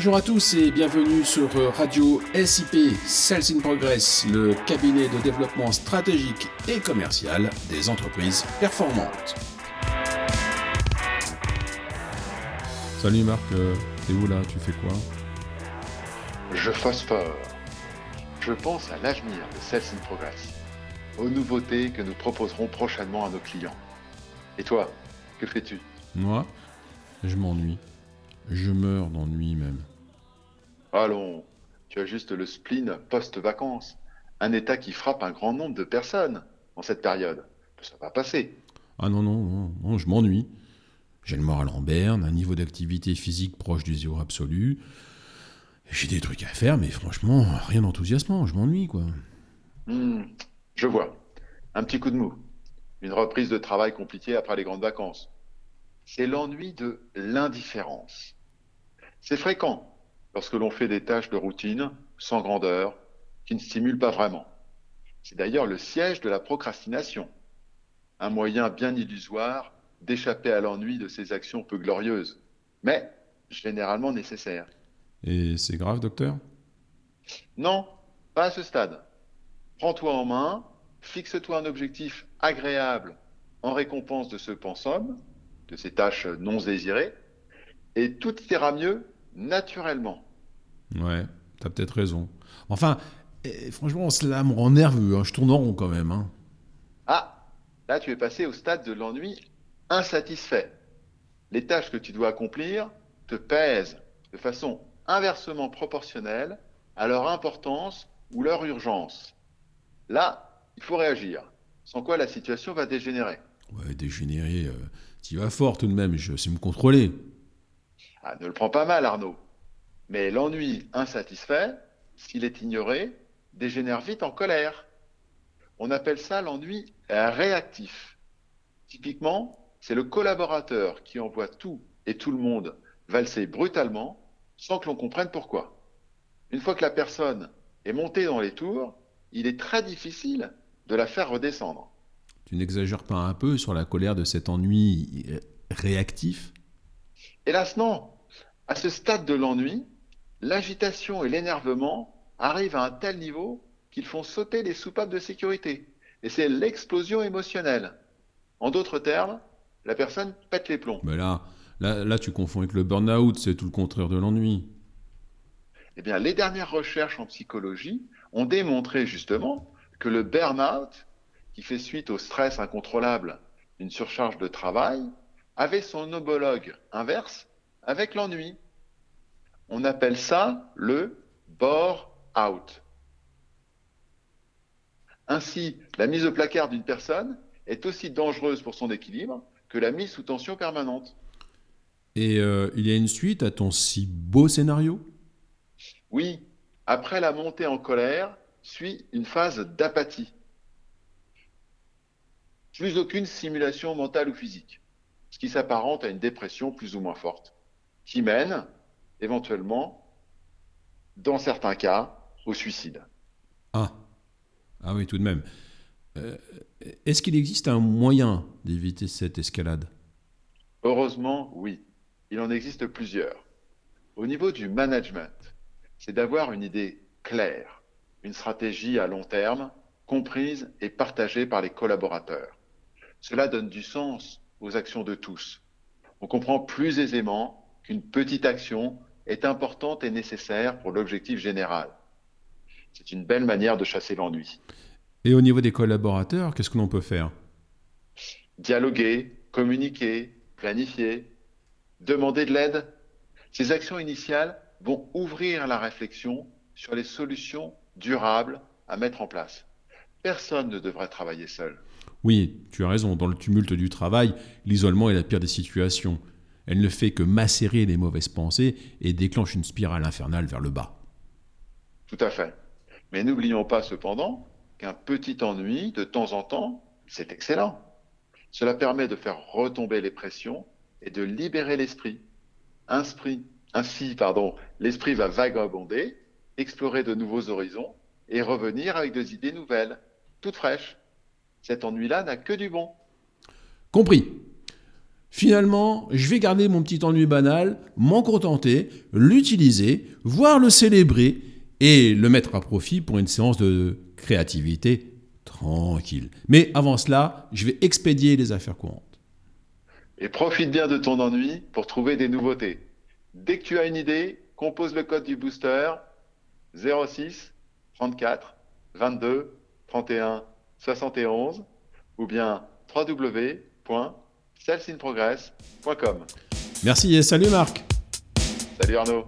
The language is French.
Bonjour à tous et bienvenue sur Radio SIP Sales in Progress, le cabinet de développement stratégique et commercial des entreprises performantes. Salut Marc, euh, t'es où là? Tu fais quoi? Je phosphore. Je pense à l'avenir de Sales in Progress, aux nouveautés que nous proposerons prochainement à nos clients. Et toi, que fais-tu? Moi Je m'ennuie. Je meurs d'ennui même. Allons, tu as juste le spleen post-vacances, un état qui frappe un grand nombre de personnes en cette période. Ça va passer. Ah non, non, non, non je m'ennuie. J'ai le moral en berne, un niveau d'activité physique proche du zéro absolu. J'ai des trucs à faire, mais franchement, rien d'enthousiasmant, je m'ennuie, quoi. Hmm, je vois. Un petit coup de mou. Une reprise de travail compliquée après les grandes vacances. C'est l'ennui de l'indifférence. C'est fréquent lorsque l'on fait des tâches de routine, sans grandeur, qui ne stimulent pas vraiment. C'est d'ailleurs le siège de la procrastination, un moyen bien illusoire d'échapper à l'ennui de ces actions peu glorieuses, mais généralement nécessaires. Et c'est grave, docteur? Non, pas à ce stade. Prends-toi en main, fixe-toi un objectif agréable en récompense de ce pensum, de ces tâches non désirées, et tout ira mieux naturellement. Ouais, t'as peut-être raison. Enfin, eh, franchement, cela me rend nerveux, hein. je tourne en rond quand même. Hein. Ah, là tu es passé au stade de l'ennui insatisfait. Les tâches que tu dois accomplir te pèsent de façon inversement proportionnelle à leur importance ou leur urgence. Là, il faut réagir, sans quoi la situation va dégénérer. Ouais, dégénérer, euh, tu vas fort tout de même, je sais me contrôler. Ah, ne le prends pas mal, Arnaud. Mais l'ennui insatisfait, s'il est ignoré, dégénère vite en colère. On appelle ça l'ennui réactif. Typiquement, c'est le collaborateur qui envoie tout et tout le monde valser brutalement sans que l'on comprenne pourquoi. Une fois que la personne est montée dans les tours, il est très difficile de la faire redescendre. Tu n'exagères pas un peu sur la colère de cet ennui réactif? Hélas non. À ce stade de l'ennui, l'agitation et l'énervement arrivent à un tel niveau qu'ils font sauter les soupapes de sécurité. Et c'est l'explosion émotionnelle. En d'autres termes, la personne pète les plombs. Mais là, là, là tu confonds avec le burn-out, c'est tout le contraire de l'ennui. Eh bien, les dernières recherches en psychologie ont démontré justement que le burn-out, qui fait suite au stress incontrôlable d'une surcharge de travail, avait son homologue inverse avec l'ennui. On appelle ça le bore-out. Ainsi, la mise au placard d'une personne est aussi dangereuse pour son équilibre que la mise sous tension permanente. Et euh, il y a une suite à ton si beau scénario? Oui, après la montée en colère, suit une phase d'apathie. Plus aucune simulation mentale ou physique, qui s'apparente à une dépression plus ou moins forte, qui mène éventuellement, dans certains cas, au suicide. Ah, ah oui, tout de même. Euh, est-ce qu'il existe un moyen d'éviter cette escalade? Heureusement, oui. Il en existe plusieurs. Au niveau du management, c'est d'avoir une idée claire, une stratégie à long terme, comprise et partagée par les collaborateurs. Cela donne du sens aux actions de tous. On comprend plus aisément qu'une petite action est importante et nécessaire pour l'objectif général. C'est une belle manière de chasser l'ennui. Et au niveau des collaborateurs, qu'est-ce que l'on peut faire? Dialoguer, communiquer, planifier, demander de l'aide. Ces actions initiales vont ouvrir la réflexion sur les solutions durables à mettre en place. Personne ne devrait travailler seul. Oui, tu as raison. Dans le tumulte du travail, l'isolement est la pire des situations. Elle ne fait que macérer les mauvaises pensées et déclenche une spirale infernale vers le bas. Tout à fait. Mais n'oublions pas cependant qu'un petit ennui, de temps en temps, c'est excellent. Cela permet de faire retomber les pressions et de libérer l'esprit. Ainsi, pardon, l'esprit va vagabonder, explorer de nouveaux horizons et revenir avec des idées nouvelles, toutes fraîches. Cet ennui-là n'a que du bon. Compris. Finalement, je vais garder mon petit ennui banal, m'en contenter, l'utiliser, voire le célébrer et le mettre à profit pour une séance de créativité tranquille. Mais avant cela, je vais expédier les affaires courantes. Et profite bien de ton ennui pour trouver des nouveautés. Dès que tu as une idée, compose le code du booster 06 34 22 31 71 ou bien www.salesinprogress.com. Merci et salut Marc. Salut Arnaud.